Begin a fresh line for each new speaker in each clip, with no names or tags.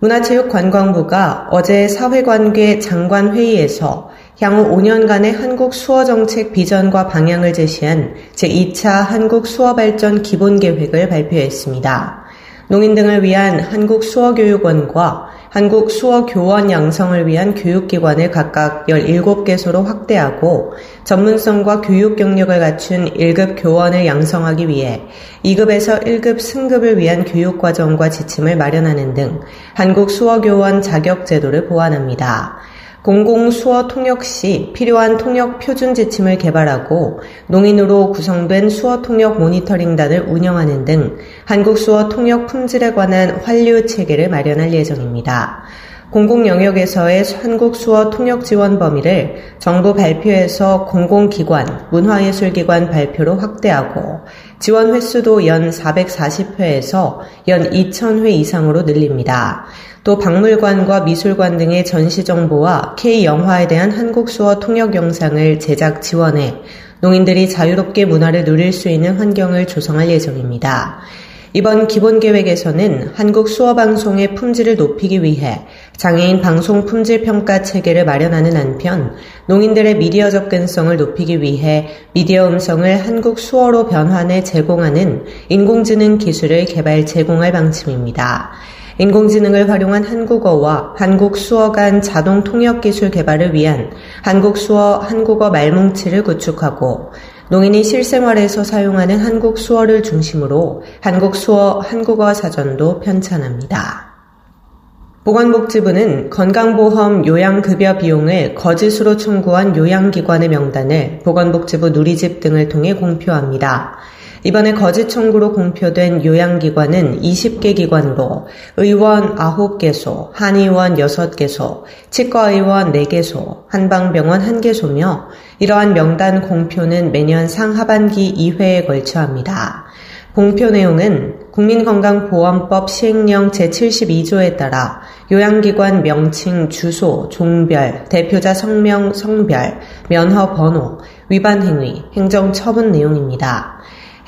문화체육관광부가 어제 사회관계 장관회의에서 향후 5년간의 한국 수어 정책 비전과 방향을 제시한 제2차 한국 수어 발전 기본 계획을 발표했습니다. 농인 등을 위한 한국 수어교육원과 한국 수어 교원 양성을 위한 교육기관을 각각 17개소로 확대하고 전문성과 교육 경력을 갖춘 1급 교원을 양성하기 위해 2급에서 1급 승급을 위한 교육과정과 지침을 마련하는 등 한국 수어 교원 자격 제도를 보완합니다. 공공수어 통역 시 필요한 통역 표준 지침을 개발하고 농인으로 구성된 수어 통역 모니터링단을 운영하는 등 한국 수어 통역 품질에 관한 환류 체계를 마련할 예정입니다. 공공 영역에서의 한국 수어 통역 지원 범위를 정부 발표에서 공공기관, 문화예술기관 발표로 확대하고 지원 횟수도 연 440회에서 연 2000회 이상으로 늘립니다. 또 박물관과 미술관 등의 전시 정보와 K 영화에 대한 한국 수어 통역 영상을 제작 지원해 농인들이 자유롭게 문화를 누릴 수 있는 환경을 조성할 예정입니다. 이번 기본 계획에서는 한국 수어 방송의 품질을 높이기 위해 장애인 방송 품질 평가 체계를 마련하는 한편 농인들의 미디어 접근성을 높이기 위해 미디어 음성을 한국 수어로 변환해 제공하는 인공지능 기술을 개발 제공할 방침입니다. 인공지능을 활용한 한국어와 한국 수어 간 자동 통역 기술 개발을 위한 한국 수어 한국어 말뭉치를 구축하고 농인이 실생활에서 사용하는 한국 수어를 중심으로 한국 수어 한국어 사전도 편찬합니다. 보건복지부는 건강보험 요양급여 비용을 거짓으로 청구한 요양기관의 명단을 보건복지부 누리집 등을 통해 공표합니다. 이번에 거짓 청구로 공표된 요양기관은 20개 기관으로 의원 9개소, 한의원 6개소, 치과의원 4개소, 한방병원 1개소며 이러한 명단 공표는 매년 상하반기 2회에 걸쳐 합니다. 공표 내용은 국민건강보험법 시행령 제72조에 따라 요양기관 명칭, 주소, 종별, 대표자 성명, 성별, 면허 번호, 위반 행위, 행정 처분 내용입니다.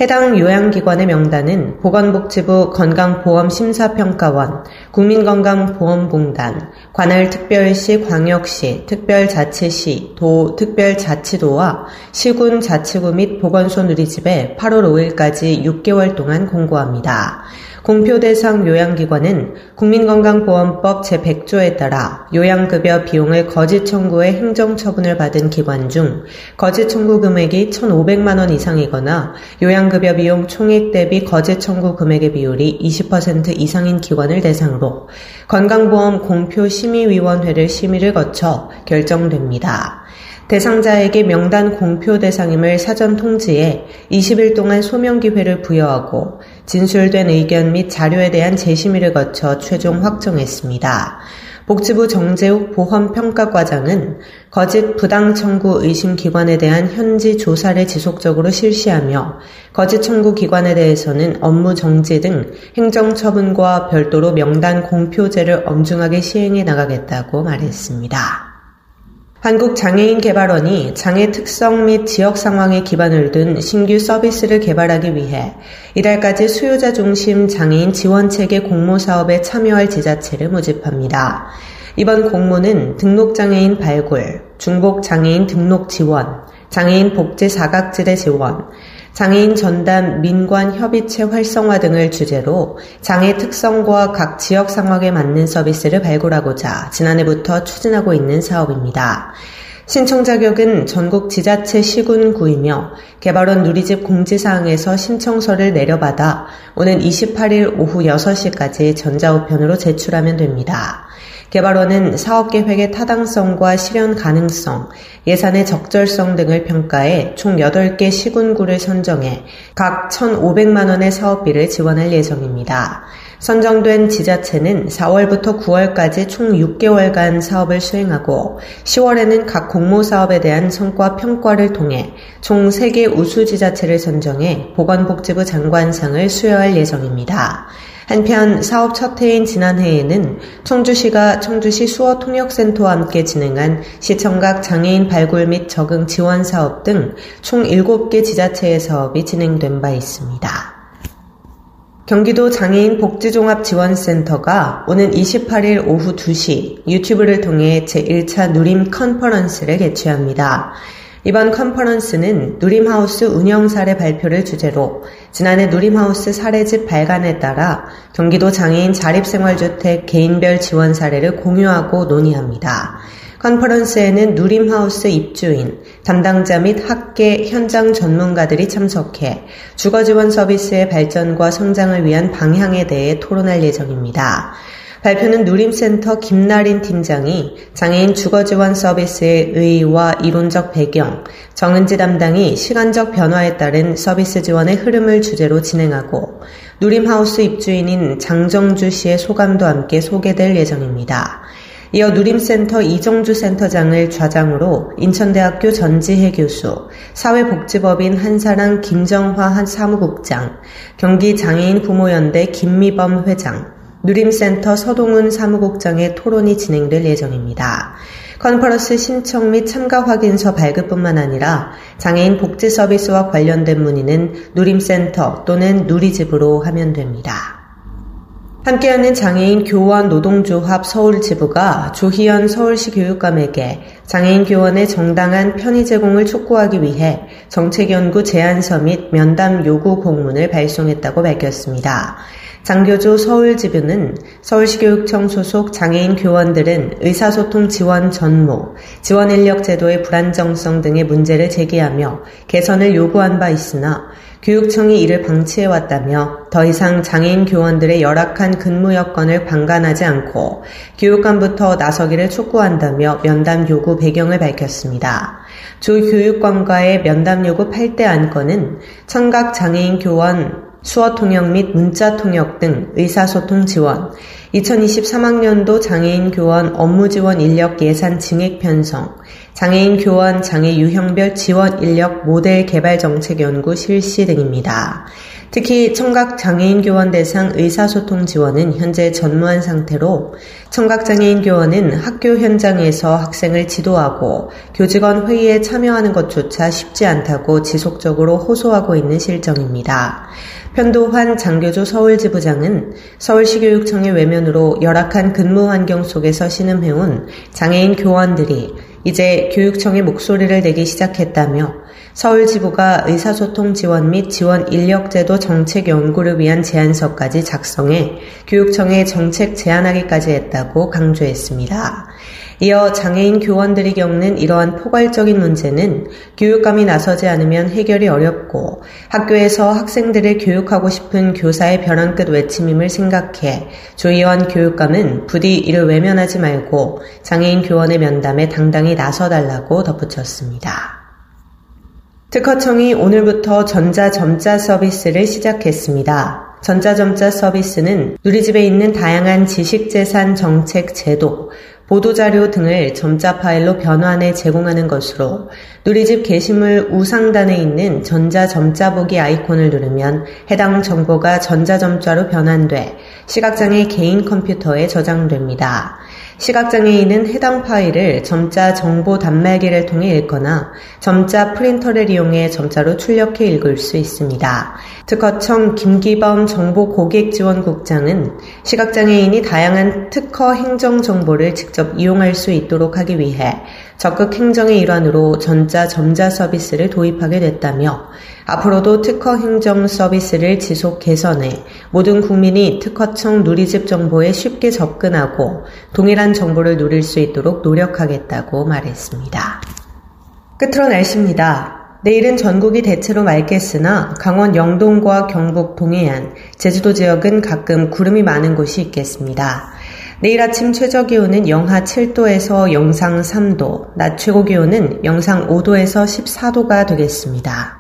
해당 요양기관의 명단은 보건복지부 건강보험심사평가원, 국민건강보험공단, 관할특별시, 광역시, 특별자치시, 도, 특별자치도와 시군 자치구 및 보건소 누리집에 8월 5일까지 6개월 동안 공고합니다. 공표 대상 요양기관은 국민건강보험법 제100조에 따라 요양급여 비용을 거짓 청구해 행정처분을 받은 기관 중 거짓 청구 금액이 1,500만 원 이상이거나 요양 급여 비용 총액 대비 거짓 청구 금액의 비율이 20% 이상인 기관을 대상으로 건강보험 공표심의위원회를 심의를 거쳐 결정됩니다. 대상자에게 명단 공표 대상임을 사전 통지해 20일 동안 소명 기회를 부여하고 진술된 의견 및 자료에 대한 재심의를 거쳐 최종 확정했습니다. 복지부 정재욱 보험평가과장은 거짓 부당 청구 의심 기관에 대한 현지 조사를 지속적으로 실시하며 거짓 청구 기관에 대해서는 업무 정지 등 행정 처분과 별도로 명단 공표제를 엄중하게 시행해 나가겠다고 말했습니다. 한국장애인개발원이 장애 특성 및 지역 상황에 기반을 둔 신규 서비스를 개발하기 위해 이달까지 수요자 중심 장애인 지원체계 공모 사업에 참여할 지자체를 모집합니다. 이번 공모는 등록장애인 발굴, 중복장애인 등록 지원, 장애인 복지 사각지대 지원, 장애인 전담 민관 협의체 활성화 등을 주제로 장애 특성과 각 지역 상황에 맞는 서비스를 발굴하고자 지난해부터 추진하고 있는 사업입니다. 신청 자격은 전국 지자체 시군구이며 개발원 누리집 공지사항에서 신청서를 내려받아 오는 28일 오후 6시까지 전자우편으로 제출하면 됩니다. 개발원은 사업 계획의 타당성과 실현 가능성, 예산의 적절성 등을 평가해 총 8개 시군구를 선정해 각 1,500만 원의 사업비를 지원할 예정입니다. 선정된 지자체는 4월부터 9월까지 총 6개월간 사업을 수행하고 10월에는 각 공모 사업에 대한 성과 평가를 통해 총 3개 우수 지자체를 선정해 보건복지부 장관상을 수여할 예정입니다. 한편 사업 첫 해인 지난해에는 청주시가 청주시 수어통역센터와 함께 진행한 시청각 장애인 발굴 및 적응 지원 사업 등 총 7개 지자체의 사업이 진행된 바 있습니다. 경기도 장애인 복지종합지원센터가 오는 28일 오후 2시 유튜브를 통해 제1차 누림 컨퍼런스를 개최합니다. 이번 컨퍼런스는 누림하우스 운영 사례 발표를 주제로 지난해 누림하우스 사례집 발간에 따라 경기도 장애인 자립생활주택 개인별 지원 사례를 공유하고 논의합니다. 컨퍼런스에는 누림하우스 입주인, 담당자 및 학계, 현장 전문가들이 참석해 주거 지원 서비스의 발전과 성장을 위한 방향에 대해 토론할 예정입니다. 발표는 누림센터 김나린 팀장이 장애인 주거지원 서비스의 의의와 이론적 배경, 정은지 담당이 시간적 변화에 따른 서비스 지원의 흐름을 주제로 진행하고 누림하우스 입주인인 장정주 씨의 소감도 함께 소개될 예정입니다. 이어 누림센터 이정주 센터장을 좌장으로 인천대학교 전지혜 교수, 사회복지법인 한사랑 김정화 한 사무국장, 경기장애인 부모연대 김미범 회장, 누림센터 서동훈 사무국장의 토론이 진행될 예정입니다. 컨퍼런스 신청 및 참가 확인서 발급뿐만 아니라 장애인 복지 서비스와 관련된 문의는 누림센터 또는 누리집으로 하면 됩니다. 함께하는 장애인 교원 노동조합 서울지부가 조희연 서울시 교육감에게 장애인 교원의 정당한 편의 제공을 촉구하기 위해 정책연구 제안서 및 면담 요구 공문을 발송했다고 밝혔습니다. 장교조 서울지부는 서울시교육청 소속 장애인 교원들은 의사소통 지원 전무, 지원 인력 제도의 불안정성 등의 문제를 제기하며 개선을 요구한 바 있으나 교육청이 이를 방치해왔다며 더 이상 장애인 교원들의 열악한 근무 여건을 방관하지 않고 교육감부터 나서기를 촉구한다며 면담 요구 배경을 밝혔습니다. 조 교육감과의 면담 요구 8대 안건은 청각 장애인 교원 수어 통역 및 문자 통역 등 의사소통 지원, 2023학년도 장애인 교원 업무 지원 인력 예산 증액 편성, 장애인 교원 장애 유형별 지원 인력 모델 개발 정책 연구 실시 등입니다. 특히 청각 장애인 교원 대상 의사소통 지원은 현재 전무한 상태로 청각 장애인 교원은 학교 현장에서 학생을 지도하고 교직원 회의에 참여하는 것조차 쉽지 않다고 지속적으로 호소하고 있는 실정입니다. 편도환 장교조 서울지부장은 서울시교육청의 외면 으로 열악한 근무 환경 속에서 신음해온 장애인 교원들이 이제 교육청의 목소리를 내기 시작했다며 서울지부가 의사소통 지원 및 지원 인력제도 정책 연구를 위한 제안서까지 작성해 교육청에 정책 제안하기까지 했다고 강조했습니다. 이어 장애인 교원들이 겪는 이러한 포괄적인 문제는 교육감이 나서지 않으면 해결이 어렵고 학교에서 학생들을 교육하고 싶은 교사의 벼랑 끝 외침임을 생각해 조희원 교육감은 부디 이를 외면하지 말고 장애인 교원의 면담에 당당히 나서달라고 덧붙였습니다. 특허청이 오늘부터 전자점자 서비스를 시작했습니다. 전자점자 서비스는 누리집에 있는 다양한 지식재산 정책 제도, 보도자료 등을 점자 파일로 변환해 제공하는 것으로 누리집 게시물 우상단에 있는 전자점자 보기 아이콘을 누르면 해당 정보가 전자점자로 변환돼 시각장애 개인 컴퓨터에 저장됩니다. 시각장애인은 해당 파일을 점자 정보 단말기를 통해 읽거나 점자 프린터를 이용해 점자로 출력해 읽을 수 있습니다. 특허청 김기범 정보고객지원국장은 시각장애인이 다양한 특허 행정 정보를 직접 이용할 수 있도록 하기 위해 적극 행정의 일환으로 전자 점자 서비스를 도입하게 됐다며 앞으로도 특허 행정 서비스를 지속 개선해 모든 국민이 특허청 누리집 정보에 쉽게 접근하고 동일한 정보를 누릴 수 있도록 노력하겠다고 말했습니다. 끝으로 날씨입니다. 내일은 전국이 대체로 맑겠으나 강원 영동과 경북 동해안, 제주도 지역은 가끔 구름이 많은 곳이 있겠습니다. 내일 아침 최저 기온은 영하 7도에서 영상 3도, 낮 최고 기온은 영상 5도에서 14도가 되겠습니다.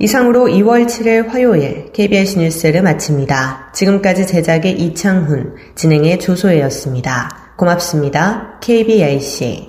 이상으로 2월 7일 화요일 KBS 뉴스를 마칩니다. 지금까지 제작의 이창훈, 진행의 조소혜였습니다. 고맙습니다. KBIC.